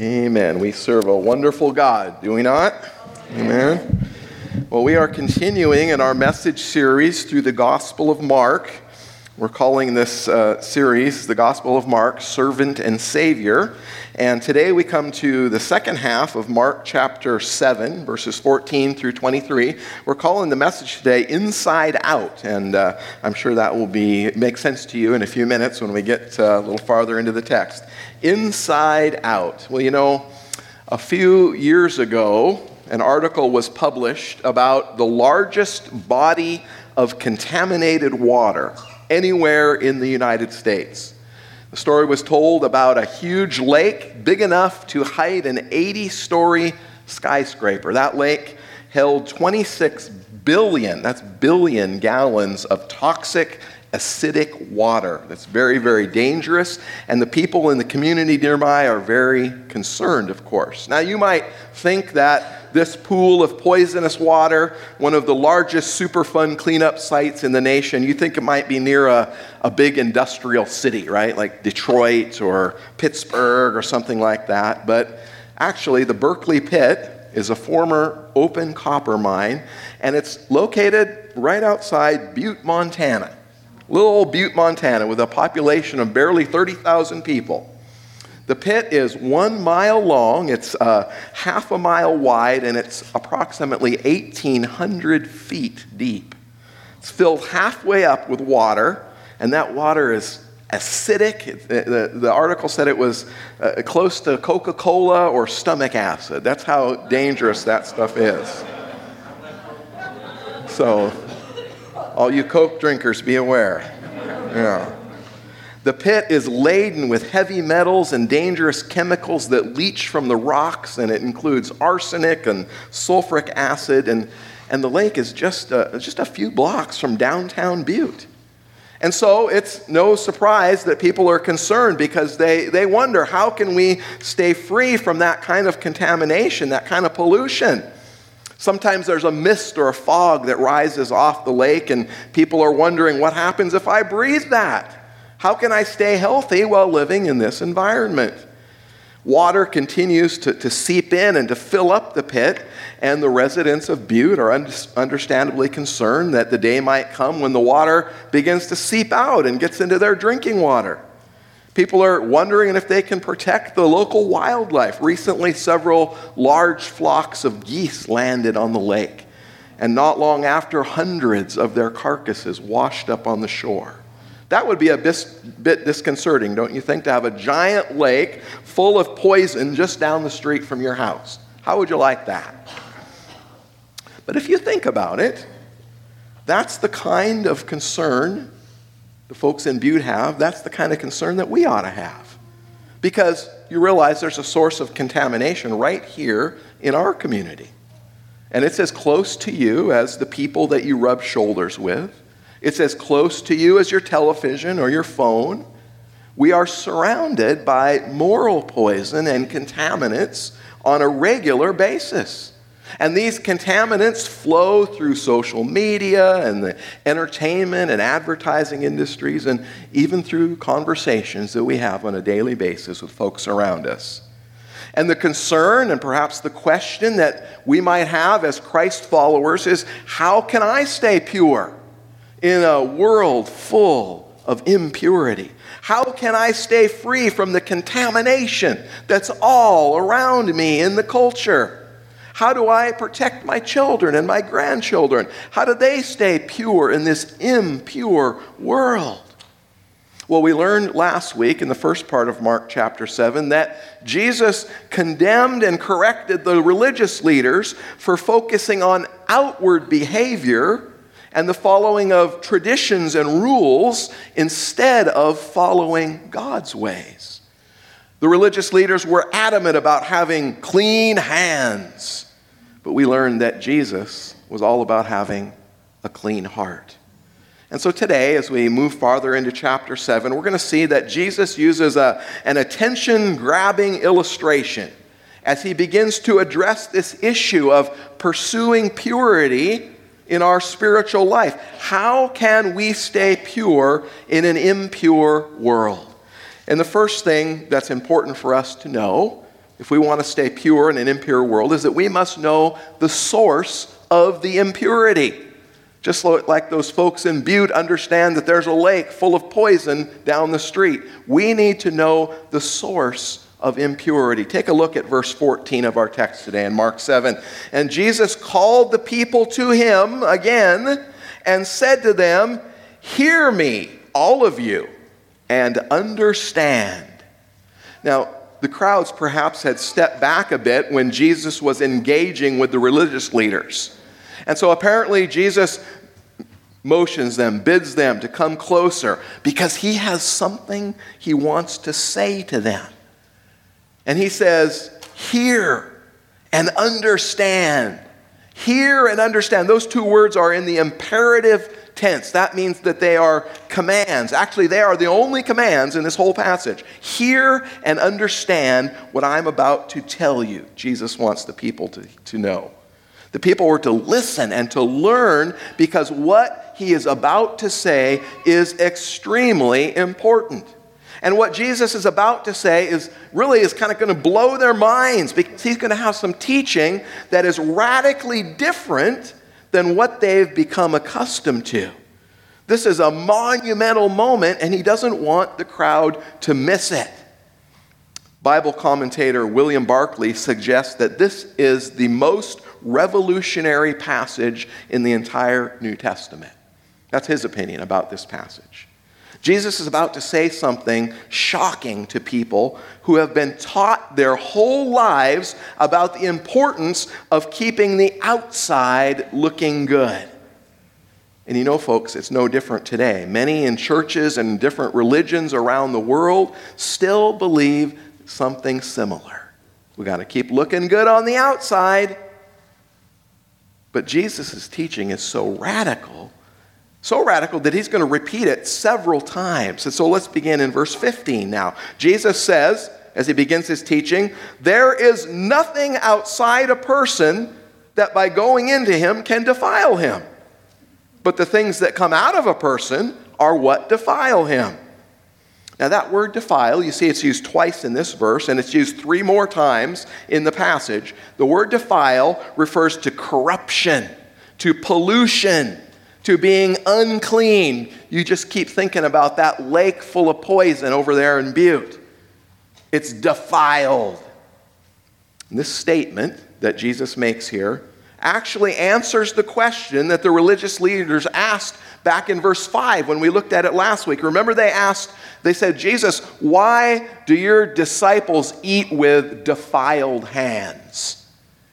Amen. We serve a wonderful God, do we not? Amen. Well, we are continuing in our message series through the Gospel of Mark. We're calling this uh, series the Gospel of Mark, Servant and Savior. And today we come to the second half of Mark chapter 7, verses 14 through 23. We're calling the message today Inside Out. And uh, I'm sure that will be make sense to you in a few minutes when we get uh, a little farther into the text. Inside Out. Well, you know, a few years ago, an article was published about the largest body of contaminated water anywhere in the United States. The story was told about a huge lake big enough to hide an 80 story skyscraper. That lake held 26 billion, that's billion gallons of toxic acidic water that's very, very dangerous, and the people in the community nearby are very concerned, of course. Now, you might think that this pool of poisonous water, one of the largest Superfund cleanup sites in the nation, you think it might be near a, a big industrial city, right? Like Detroit or Pittsburgh or something like that. But actually, the Berkeley Pit is a former open copper mine, and it's located right outside Butte, Montana little old Butte, Montana, with a population of barely 30,000 people. The pit is one mile long, it's uh, half a mile wide, and it's approximately 1,800 feet deep. It's filled halfway up with water, and that water is acidic. The, the, article said it was uh, close to Coca Cola or stomach acid. That's how dangerous that stuff is. So all you Coke drinkers, be aware. Yeah. The pit is laden with heavy metals and dangerous chemicals that leach from the rocks, and it includes arsenic and sulfuric acid. And, and the lake is just a, just a few blocks from downtown Butte. And so it's no surprise that people are concerned because they, they wonder how can we stay free from that kind of contamination, that kind of pollution? Sometimes there's a mist or a fog that rises off the lake, and people are wondering what happens if I breathe that? How can I stay healthy while living in this environment? Water continues to, to seep in and to fill up the pit, and the residents of Butte are un- understandably concerned that the day might come when the water begins to seep out and gets into their drinking water. People are wondering if they can protect the local wildlife. Recently, several large flocks of geese landed on the lake, and not long after, hundreds of their carcasses washed up on the shore. That would be a bit disconcerting, don't you think, to have a giant lake full of poison just down the street from your house? How would you like that? But if you think about it, that's the kind of concern the folks in Butte have, that's the kind of concern that we ought to have. Because you realize there's a source of contamination right here in our community. And it's as close to you as the people that you rub shoulders with. It's as close to you as your television or your phone. We are surrounded by moral poison and contaminants on a regular basis. And these contaminants flow through social media and the entertainment and advertising industries, and even through conversations that we have on a daily basis with folks around us. And the concern and perhaps the question that we might have as Christ followers is how can I stay pure in a world full of impurity? How can I stay free from the contamination that's all around me in the culture? How do I protect my children and my grandchildren? How do they stay pure in this impure world? Well, we learned last week in the first part of Mark chapter 7 that Jesus condemned and corrected the religious leaders for focusing on outward behavior and the following of traditions and rules instead of following God's ways. The religious leaders were adamant about having clean hands but we learned that Jesus was all about having a clean heart. And so today, as we move farther into chapter 7, we're going to see that Jesus uses a, an attention grabbing illustration as he begins to address this issue of pursuing purity in our spiritual life. How can we stay pure in an impure world? And the first thing that's important for us to know if we want to stay pure in an impure world, is that we must know the source of the impurity. Just like those folks in Butte understand that there's a lake full of poison down the street, we need to know the source of impurity. Take a look at verse 14 of our text today in Mark 7. And Jesus called the people to him again and said to them, Hear me, all of you, and understand. Now, the crowds perhaps had stepped back a bit when Jesus was engaging with the religious leaders. And so apparently, Jesus motions them, bids them to come closer because he has something he wants to say to them. And he says, Hear and understand. Hear and understand. Those two words are in the imperative tense. That means that they are commands. Actually, they are the only commands in this whole passage. Hear and understand what I'm about to tell you. Jesus wants the people to, to know. The people were to listen and to learn because what he is about to say is extremely important. And what Jesus is about to say is really is kind of going to blow their minds because he's going to have some teaching that is radically different than what they've become accustomed to. This is a monumental moment, and he doesn't want the crowd to miss it. Bible commentator William Barclay suggests that this is the most revolutionary passage in the entire New Testament. That's his opinion about this passage. Jesus is about to say something shocking to people who have been taught their whole lives about the importance of keeping the outside looking good. And you know, folks, it's no different today. Many in churches and different religions around the world still believe something similar. We got to keep looking good on the outside. But Jesus' teaching is so radical so radical that he's going to repeat it several times. And so let's begin in verse 15 now. Jesus says, as he begins his teaching, there is nothing outside a person that by going into him can defile him. But the things that come out of a person are what defile him. Now, that word defile, you see it's used twice in this verse, and it's used three more times in the passage. The word defile refers to corruption, to pollution, to being unclean. You just keep thinking about that lake full of poison over there in Butte. It's defiled. And this statement that Jesus makes here actually answers the question that the religious leaders asked back in verse 5 when we looked at it last week. Remember, they asked, they said, Jesus, why do your disciples eat with defiled hands?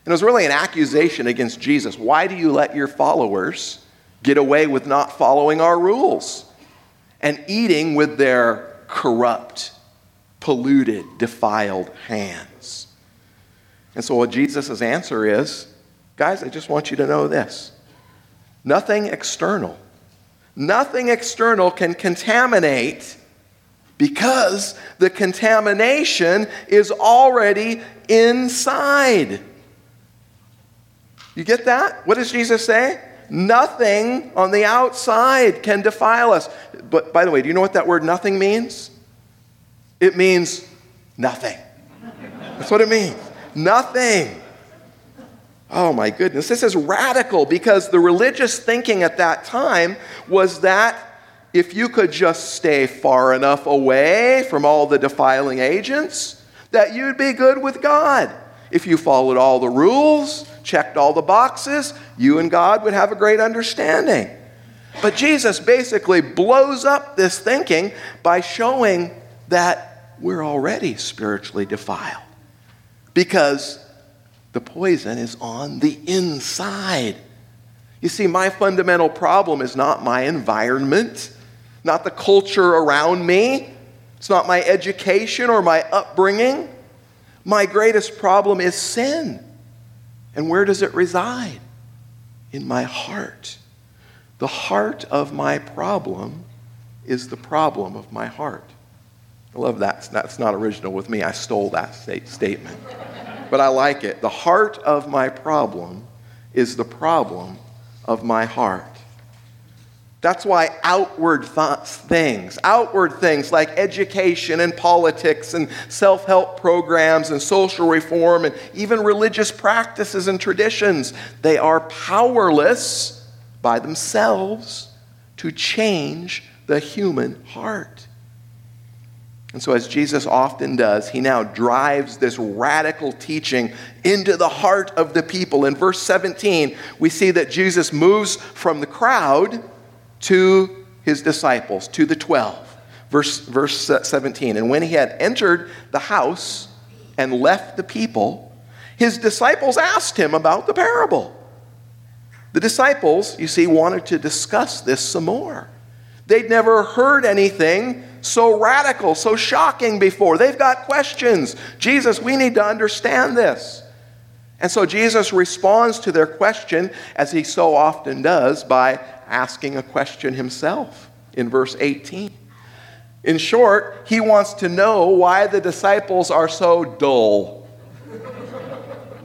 And it was really an accusation against Jesus. Why do you let your followers get away with not following our rules and eating with their corrupt, polluted, defiled hands. And so, what Jesus' answer is guys, I just want you to know this nothing external, nothing external can contaminate because the contamination is already inside. You get that? What does Jesus say? Nothing on the outside can defile us. But by the way, do you know what that word nothing means? It means nothing. That's what it means. Nothing. Oh my goodness. This is radical because the religious thinking at that time was that if you could just stay far enough away from all the defiling agents, that you'd be good with God. If you followed all the rules, checked all the boxes, you and God would have a great understanding. But Jesus basically blows up this thinking by showing that we're already spiritually defiled because the poison is on the inside. You see, my fundamental problem is not my environment, not the culture around me, it's not my education or my upbringing. My greatest problem is sin. And where does it reside? In my heart. The heart of my problem is the problem of my heart. I love that. That's not original with me. I stole that statement. But I like it. The heart of my problem is the problem of my heart. That's why outward th- things, outward things like education and politics and self help programs and social reform and even religious practices and traditions, they are powerless by themselves to change the human heart. And so, as Jesus often does, he now drives this radical teaching into the heart of the people. In verse 17, we see that Jesus moves from the crowd to his disciples, to the 12. Verse, verse 17. And when he had entered the house and left the people, his disciples asked him about the parable. The disciples, you see, wanted to discuss this some more. They'd never heard anything so radical, so shocking before. They've got questions. Jesus, we need to understand this. And so Jesus responds to their question, as he so often does, by asking a question himself in verse 18. In short, he wants to know why the disciples are so dull.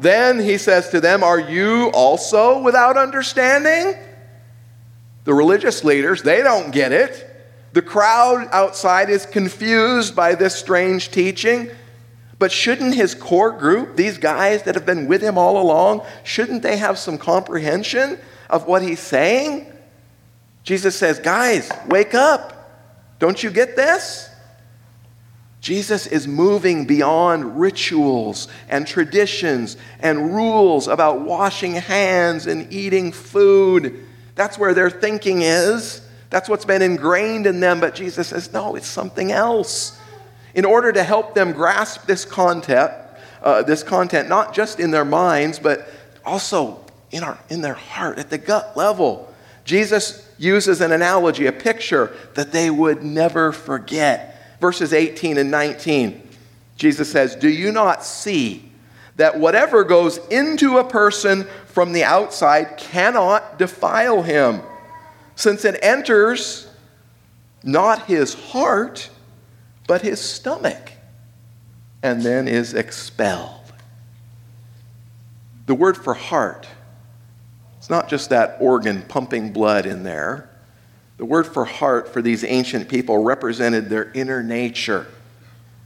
then he says to them, Are you also without understanding? The religious leaders, they don't get it. The crowd outside is confused by this strange teaching. But shouldn't his core group, these guys that have been with him all along, shouldn't they have some comprehension of what he's saying? Jesus says, Guys, wake up. Don't you get this? Jesus is moving beyond rituals and traditions and rules about washing hands and eating food. That's where their thinking is. That's what's been ingrained in them. But Jesus says, no, it's something else. In order to help them grasp this content, uh, this content, not just in their minds, but also in, our, in their heart, at the gut level, Jesus uses an analogy, a picture that they would never forget. Verses 18 and 19, Jesus says, Do you not see that whatever goes into a person from the outside cannot defile him, since it enters not his heart, but his stomach, and then is expelled? The word for heart not just that organ pumping blood in there. The word for heart for these ancient people represented their inner nature.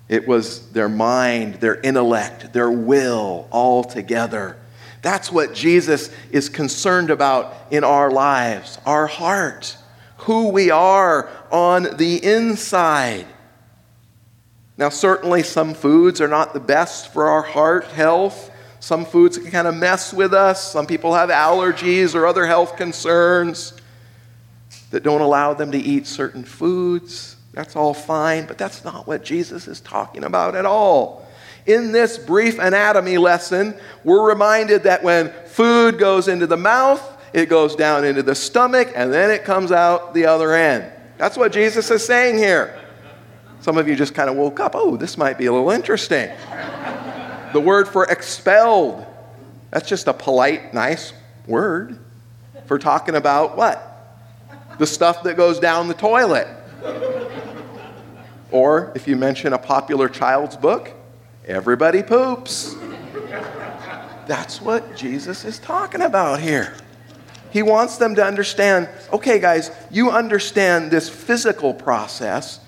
It was their mind, their intellect, their will all together. That's what Jesus is concerned about in our lives our heart, who we are on the inside. Now, certainly, some foods are not the best for our heart health. Some foods can kind of mess with us. Some people have allergies or other health concerns that don't allow them to eat certain foods. That's all fine, but that's not what Jesus is talking about at all. In this brief anatomy lesson, we're reminded that when food goes into the mouth, it goes down into the stomach, and then it comes out the other end. That's what Jesus is saying here. Some of you just kind of woke up. Oh, this might be a little interesting. The word for expelled, that's just a polite, nice word for talking about what? The stuff that goes down the toilet. Or if you mention a popular child's book, everybody poops. That's what Jesus is talking about here. He wants them to understand okay, guys, you understand this physical process,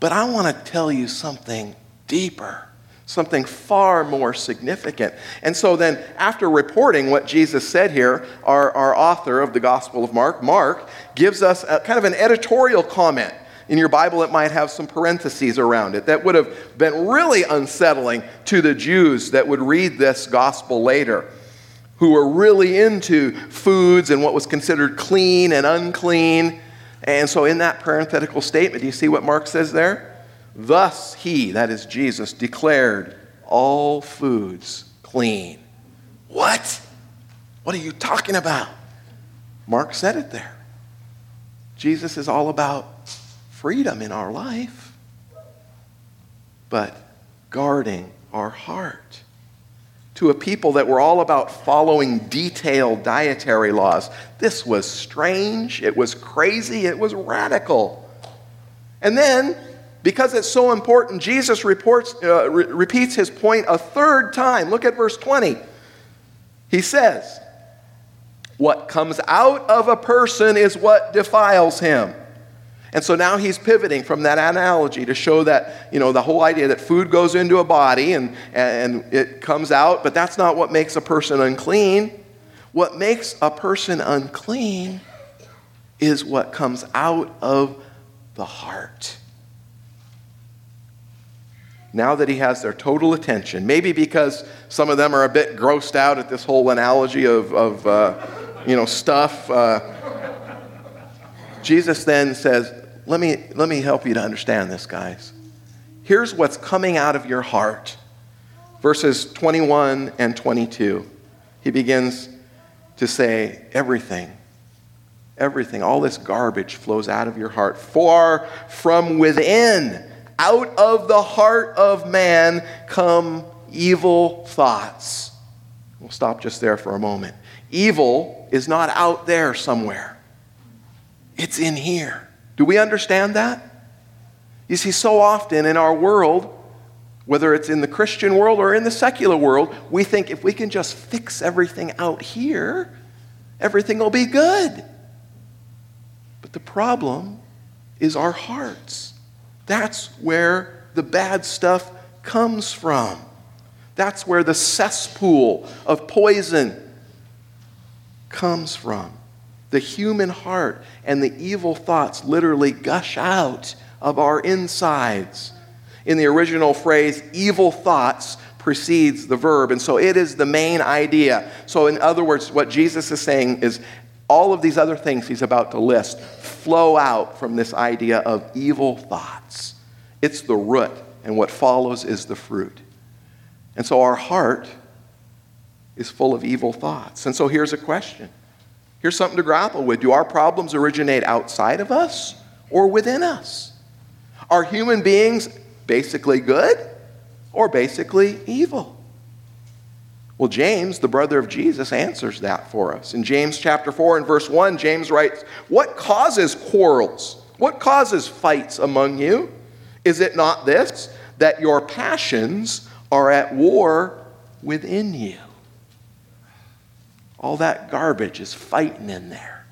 but I want to tell you something deeper something far more significant. And so then, after reporting what Jesus said here, our, our author of the Gospel of Mark, Mark, gives us a, kind of an editorial comment. In your Bible, it might have some parentheses around it that would have been really unsettling to the Jews that would read this gospel later, who were really into foods and what was considered clean and unclean. And so, in that parenthetical statement, do you see what Mark says there? Thus he, that is Jesus, declared all foods clean. What? What are you talking about? Mark said it there. Jesus is all about freedom in our life, but guarding our heart. To a people that were all about following detailed dietary laws, this was strange, it was crazy, it was radical. And then because it's so important, Jesus reports, uh, re- repeats his point a third time. Look at verse 20. He says, What comes out of a person is what defiles him. And so now he's pivoting from that analogy to show that, you know, the whole idea that food goes into a body and, and it comes out, but that's not what makes a person unclean. What makes a person unclean is what comes out of the heart. Now that he has their total attention, maybe because some of them are a bit grossed out at this whole analogy of, of uh, you know, stuff, uh, Jesus then says, let me, let me help you to understand this, guys. Here's what's coming out of your heart. Verses 21 and 22. He begins to say, Everything, everything, all this garbage flows out of your heart. For from within, out of the heart of man, come evil thoughts. We'll stop just there for a moment. Evil is not out there somewhere, it's in here. Do we understand that? You see, so often in our world, whether it's in the Christian world or in the secular world, we think if we can just fix everything out here, everything will be good. But the problem is our hearts. That's where the bad stuff comes from. That's where the cesspool of poison comes from the human heart and the evil thoughts literally gush out of our insides. In the original phrase, evil thoughts precedes the verb, and so it is the main idea. So, in other words, what Jesus is saying is all of these other things he's about to list flow out from this idea of evil thoughts. It's the root, and what follows is the fruit. And so, our heart is full of evil thoughts. And so, here's a question Here's something to grapple with. Do our problems originate outside of us or within us? Are human beings basically good or basically evil? Well, James, the brother of Jesus, answers that for us. In James chapter 4 and verse 1, James writes, What causes quarrels? What causes fights among you? Is it not this, that your passions are at war within you? all that garbage is fighting in there.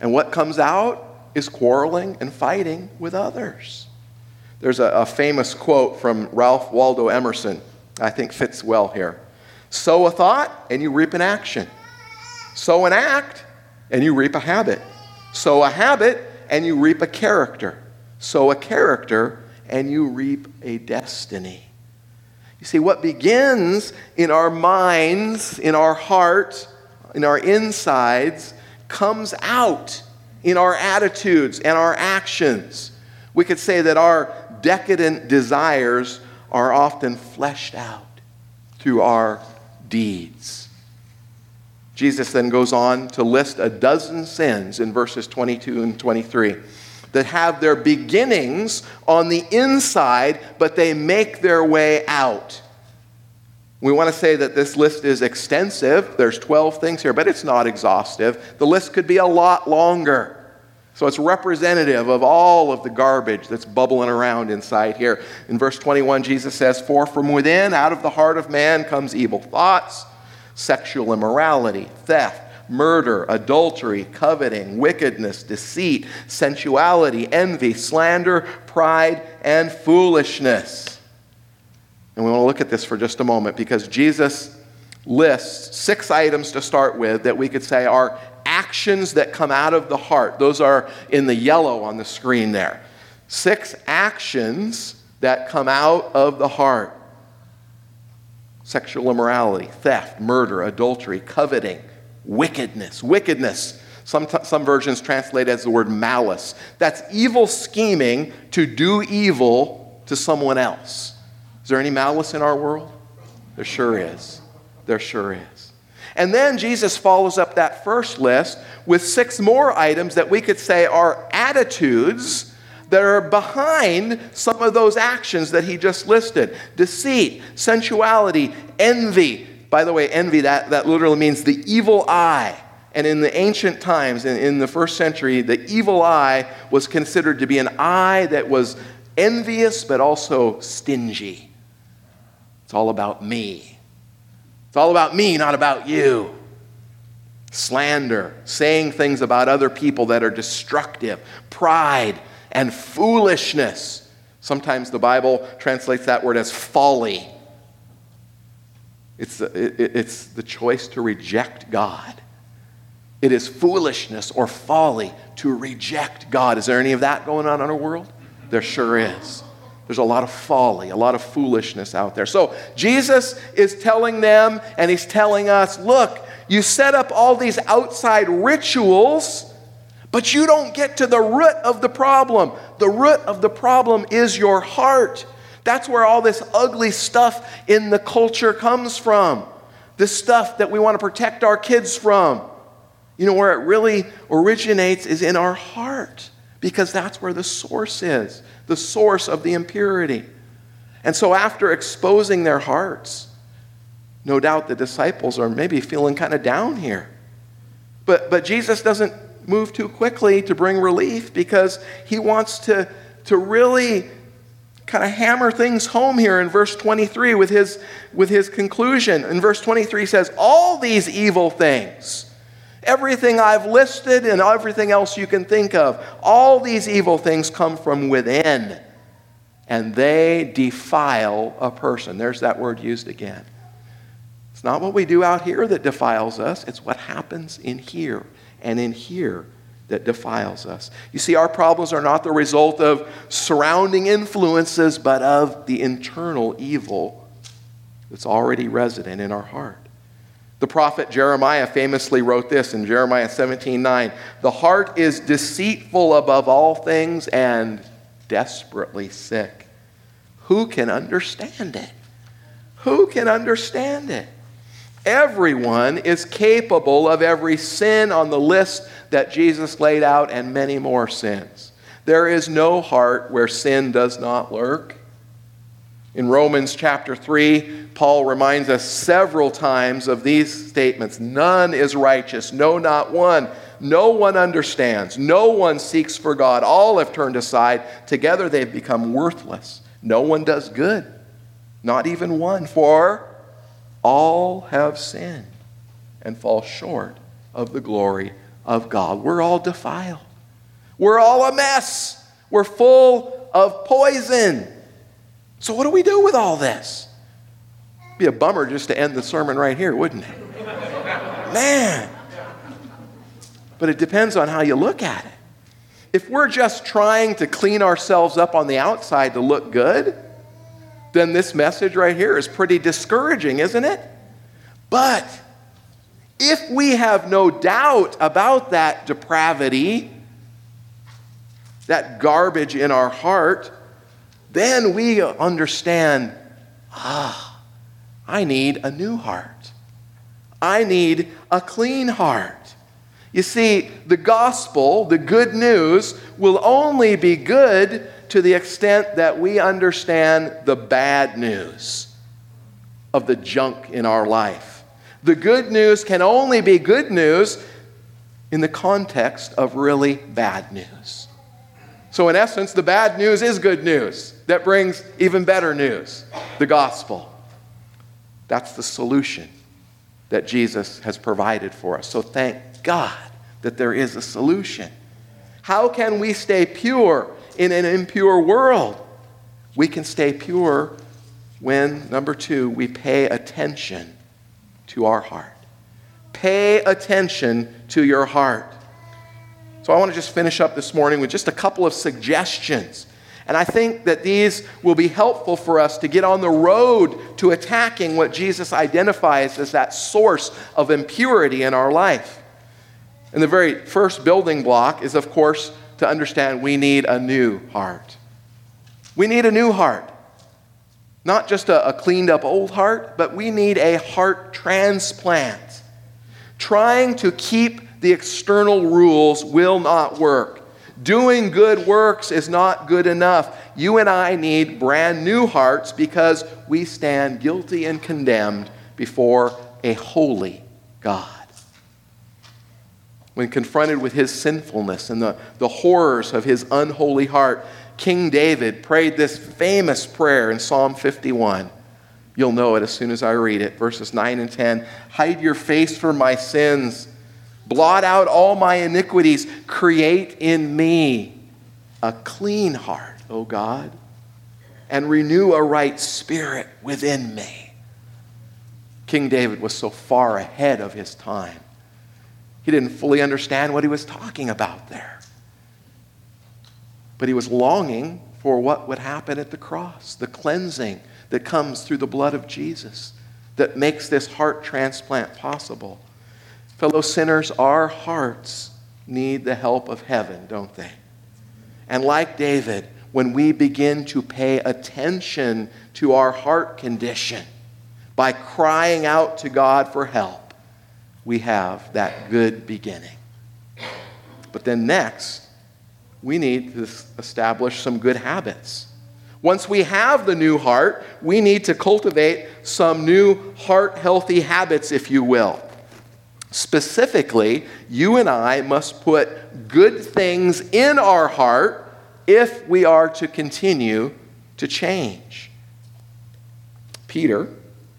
And what comes out is quarreling and fighting with others. There's a, a, famous quote from Ralph Waldo Emerson, I think fits well here. Sow a thought and you reap an action. Sow an act and you reap a habit. Sow a habit and you reap a character. Sow a character and you reap a destiny. You see, what begins in our minds, in our hearts, in our insides comes out in our attitudes and our actions. We could say that our decadent desires are often fleshed out through our deeds. Jesus then goes on to list a dozen sins in verses 22 and 23 that have their beginnings on the inside, but they make their way out. We want to say that this list is extensive. There's 12 things here, but it's not exhaustive. The list could be a lot longer. So it's representative of all of the garbage that's bubbling around inside here. In verse 21, Jesus says, For from within, out of the heart of man, comes evil thoughts, sexual immorality, theft, murder, adultery, coveting, wickedness, deceit, sensuality, envy, slander, pride, and foolishness. And we want to look at this for just a moment because Jesus lists six items to start with that we could say are actions that come out of the heart. Those are in the yellow on the screen there. Six actions that come out of the heart sexual immorality, theft, murder, adultery, coveting, wickedness. Wickedness. Some, some versions translate as the word malice. That's evil scheming to do evil to someone else. Is there any malice in our world? There sure is. There sure is. And then Jesus follows up that first list with six more items that we could say are attitudes that are behind some of those actions that he just listed deceit, sensuality, envy. By the way, envy, that, that literally means the evil eye. And in the ancient times, in, in the first century, the evil eye was considered to be an eye that was envious but also stingy. It's all about me. It's all about me, not about you. slander, saying things about other people that are destructive, pride, and foolishness. Sometimes the Bible translates that word as folly. It's uh, the, it, it's the choice to reject God. It is foolishness or folly to reject God. Is there any of that going on in our world? There sure is. There's a lot of folly, a lot of foolishness out there. So Jesus is telling them and he's telling us look, you set up all these outside rituals, but you don't get to the root of the problem. The root of the problem is your heart. That's where all this ugly stuff in the culture comes from. This stuff that we want to protect our kids from. You know, where it really originates is in our heart, because that's where the source is, the source of the impurity. And so, after exposing their hearts, no doubt the disciples are maybe feeling kind of down here. But, but Jesus doesn't move too quickly to bring relief because he wants to, to really kind of hammer things home here in verse 23 with his, with his conclusion. In verse 23 says, All these evil things, everything I've listed and everything else you can think of, all these evil things come from within and they defile a person. There's that word used again. It's not what we do out here that defiles us, it's what happens in here and in here that defiles us. You see, our problems are not the result of surrounding influences, but of the internal evil that's already resident in our heart. The prophet Jeremiah famously wrote this in Jeremiah 17 9 The heart is deceitful above all things and desperately sick. Who can understand it? Who can understand it? Everyone is capable of every sin on the list that Jesus laid out and many more sins. There is no heart where sin does not lurk. In Romans chapter 3, Paul reminds us several times of these statements None is righteous, no, not one. No one understands. No one seeks for God. All have turned aside. Together they've become worthless. No one does good, not even one. For all have sinned and fall short of the glory of God. We're all defiled. We're all a mess. We're full of poison. So, what do we do with all this? It'd be a bummer just to end the sermon right here, wouldn't it? Man. But it depends on how you look at it. If we're just trying to clean ourselves up on the outside to look good, then this message right here is pretty discouraging, isn't it? But if we have no doubt about that depravity, that garbage in our heart, then we understand ah, I need a new heart. I need a clean heart. You see, the gospel, the good news, will only be good to the extent that we understand the bad news of the junk in our life. The good news can only be good news in the context of really bad news. So, in essence, the bad news is good news that brings even better news the gospel. That's the solution that Jesus has provided for us. So, thank God that there is a solution. How can we stay pure in an impure world. We can stay pure when, number two, we pay attention to our heart. Pay attention to your heart. So I want to just finish up this morning with just a couple of suggestions. And I think that these will be helpful for us to get on the road to attacking what Jesus identifies as that source of impurity in our life. And the very first building block is, of course, to understand we need a new heart. We need a new heart. Not just a, a, cleaned up old heart, but we need a heart transplant. Trying to keep the external rules will not work. Doing good works is not good enough. You and I need brand new hearts because we stand guilty and condemned before a holy God when confronted with his sinfulness and the, the horrors of his unholy heart, King David prayed this famous prayer in Psalm 51. You'll know it as soon as I read it. Verses 9 and 10 Hide your face from my sins. Blot out all my iniquities. Create in me a clean heart, O God, and renew a right spirit within me. King David was so far ahead of his time. He didn't fully understand what he was talking about there. But he was longing for what would happen at the cross, the cleansing that comes through the blood of Jesus that makes this heart transplant possible. Fellow sinners, our hearts need the help of heaven, don't they? And like David, when we begin to pay attention to our heart condition by crying out to God for help, we have that good beginning. But then next, we need to establish some good habits. Once we have the new heart, we need to cultivate some new heart healthy habits, if you will. Specifically, you and I must put good things in our heart if we are to continue to change. Peter,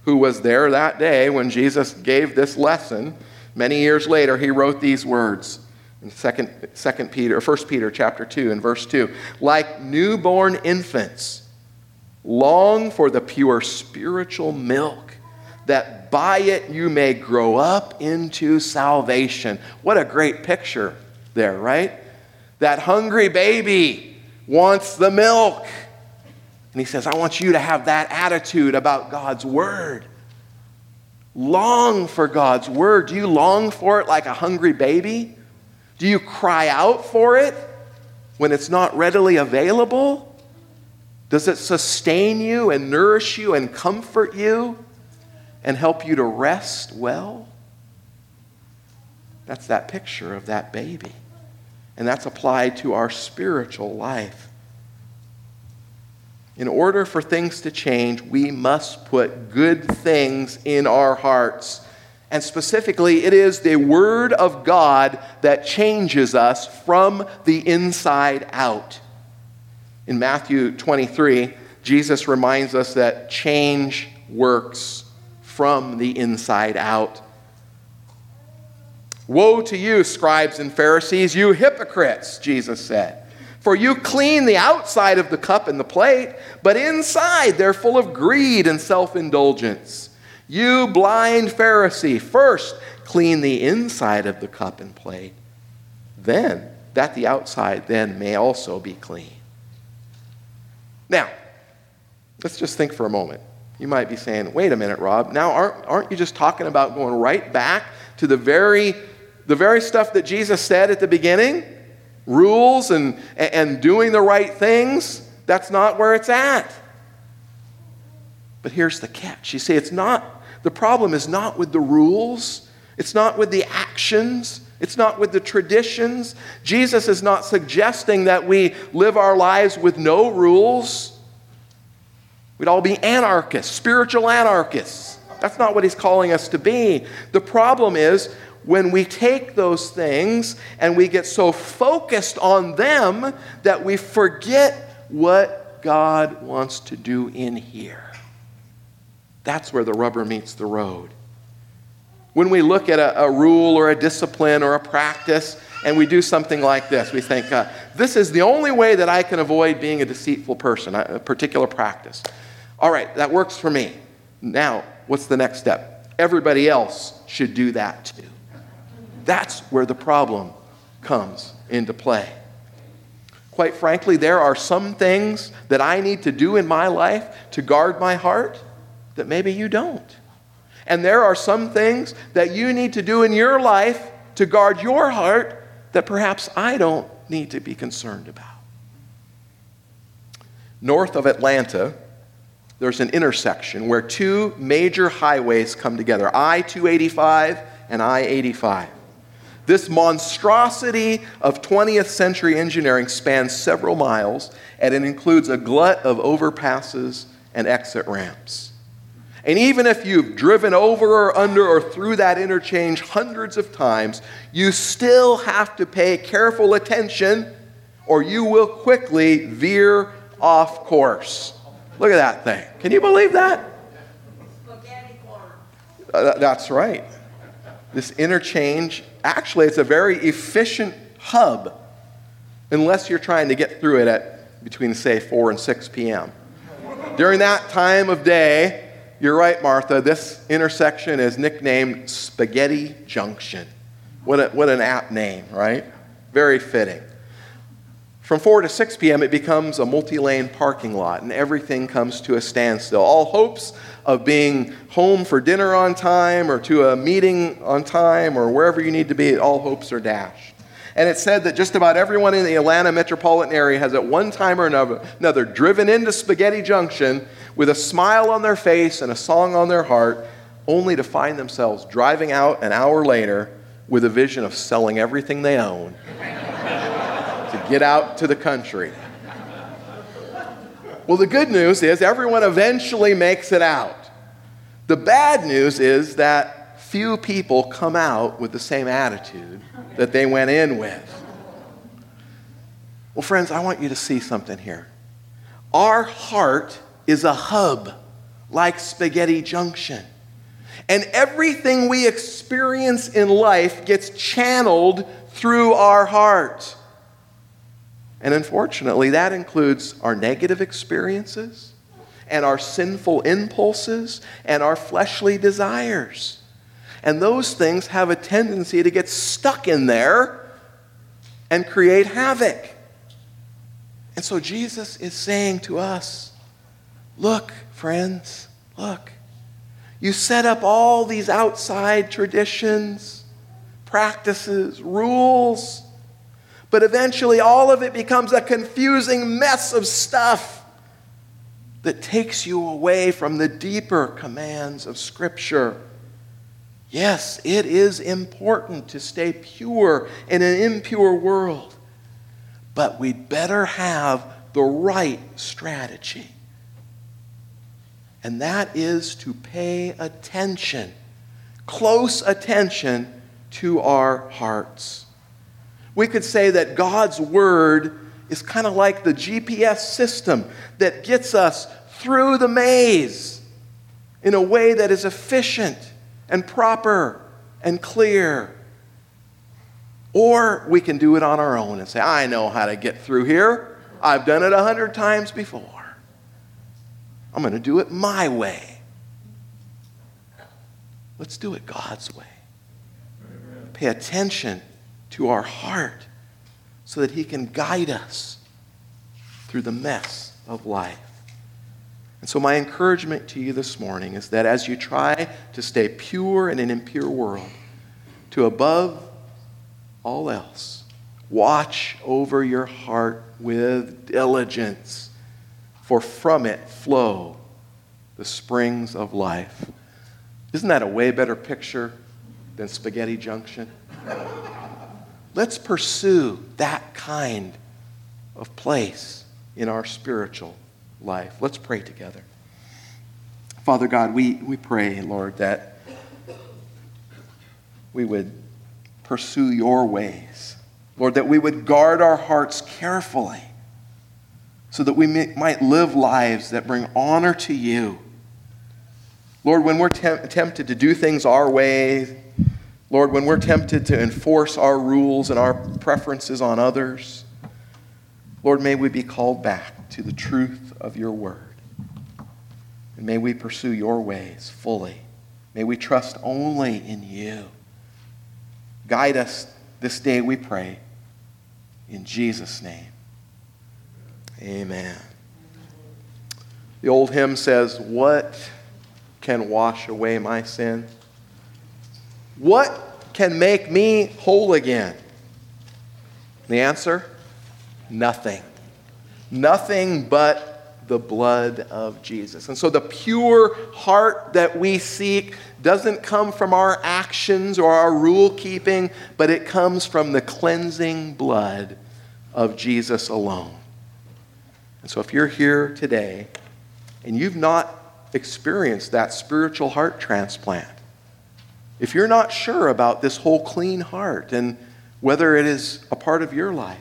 who was there that day when Jesus gave this lesson, many years later, he wrote these words in 2, 2 Peter, 1 Peter chapter 2 and verse 2. Like newborn infants, long for the pure spiritual milk, that by it you may grow up into salvation. What a great picture there, right? That hungry baby wants the milk. And he says, I want you to have that attitude about God's word. Long for God's word. Do you long for it like a hungry baby? Do you cry out for it when it's not readily available? Does it sustain you and nourish you and comfort you and help you to rest well? That's that picture of that baby. And that's applied to our spiritual life. In order for things to change, we must put good things in our hearts and specifically, it is the Word of God that changes us from the inside out. In Matthew 23, Jesus reminds us that change works from the inside out. Woe to you, scribes and Pharisees, you hypocrites, Jesus said. For you clean the outside of the cup and the plate, but inside they're full of greed and self indulgence. You blind Pharisee, first clean the inside of the cup and plate, then that the outside then may also be clean. Now, let's just think for a moment. You might be saying, wait a minute, Rob, now aren't, aren't you just talking about going right back to the very, the very stuff that Jesus said at the beginning? Rules and, and doing the right things? That's not where it's at. But here's the catch. You see, it's not the problem is not with the rules, it's not with the actions, it's not with the traditions. Jesus is not suggesting that we live our lives with no rules. We'd all be anarchists, spiritual anarchists. That's not what he's calling us to be. The problem is when we take those things and we get so focused on them that we forget what God wants to do in here. That's where the rubber meets the road. When we look at a, a rule or a discipline or a practice and we do something like this, we think, uh, this is the only way that I can avoid being a deceitful person, a particular practice. All right, that works for me. Now, what's the next step? Everybody else should do that too. That's where the problem comes into play. Quite frankly, there are some things that I need to do in my life to guard my heart that maybe you don't. And there are some things that you need to do in your life to guard your heart that perhaps I don't need to be concerned about. North of Atlanta, there's an intersection where two major highways come together I 285 and I 85. This monstrosity of 20th century engineering spans several miles and it includes a glut of overpasses and exit ramps. And even if you've driven over or under or through that interchange hundreds of times, you still have to pay careful attention or you will quickly veer off course. Look at that thing. Can you believe that? Uh, that's right. This interchange actually, it's a very efficient hub unless you're trying to get through it at between, say, 4 and 6 p.m. During that time of day, you're right, Martha, this intersection is nicknamed Spaghetti Junction. What, a, what an apt name, right? Very fitting. From 4 to 6 p.m., it becomes a multi lane parking lot, and everything comes to a standstill. All hopes of being home for dinner on time or to a meeting on time or wherever you need to be, all hopes are dashed. And it said that just about everyone in the Atlanta metropolitan area has at one time or another driven into Spaghetti Junction with a smile on their face and a song on their heart, only to find themselves driving out an hour later with a vision of selling everything they own get out to the country. Well, the good news is everyone eventually makes it out. The bad news is that few people come out with the same attitude that they went in with. Well, friends, I want you to see something here. Our heart is a hub like Spaghetti Junction. And everything we experience in life gets channeled through our heart. And unfortunately, that includes our negative experiences and our sinful impulses and our fleshly desires. And those things have a tendency to get stuck in there and create havoc. And so Jesus is saying to us, Look, friends, look. You set up all these outside traditions, practices, rules, but eventually all of it becomes a confusing mess of stuff that takes you away from the deeper commands of Scripture. Yes, it is important to stay pure in an impure world, but we'd better have the right strategy and that is to pay attention, close attention to our hearts. We could say that God's Word is kind of like the GPS system that gets us through the maze in a way that is efficient and proper and clear. Or we can do it on our own and say, I know how to get through here. I've done it a hundred times before. I'm going to do it my way. Let's do it God's way. Pay attention to our heart so that He can guide us through the mess of life. And so, my encouragement to you this morning is that as you try to stay pure in an impure world, to above all else, watch over your heart with diligence for from it flow the springs of life. Isn't that a way better picture than Spaghetti Junction? Let's pursue that kind of place in our spiritual life. Let's pray together. Father God, we, we pray, Lord, that we would pursue your ways. Lord, that we would guard our hearts carefully so that we may, might live lives that bring honor to you. Lord, when we're te- tempted to do things our way, Lord, when we're tempted to enforce our rules and our preferences on others, Lord, may we be called back to the truth of your word. And may we pursue your ways fully. May we trust only in you. Guide us this day, we pray. In Jesus' name. Amen. The old hymn says, What can wash away my sin? What can make me whole again? The answer? Nothing. Nothing but the blood of Jesus. And so the pure heart that we seek doesn't come from our actions or our rule keeping, but it comes from the cleansing blood of Jesus alone. And so if you're here today and you've not experienced that spiritual heart transplant, if you're not sure about this whole clean heart and whether it is a part of your life,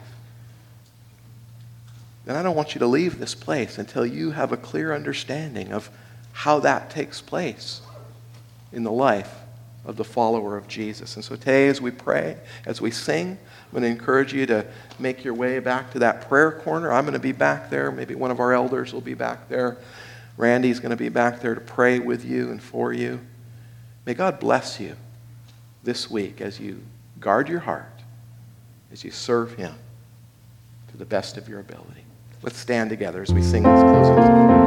then I don't want you to leave this place until you have a clear understanding of how that takes place in the life of the follower of Jesus. And so today, as we pray, as we sing, I'm going to encourage you to make your way back to that prayer corner. I'm going to be back there. Maybe one of our elders will be back there. Randy's going to be back there to pray with you and for you. May God bless you this week as you guard your heart, as you serve Him to the best of your ability. Let's stand together as we sing this closing song.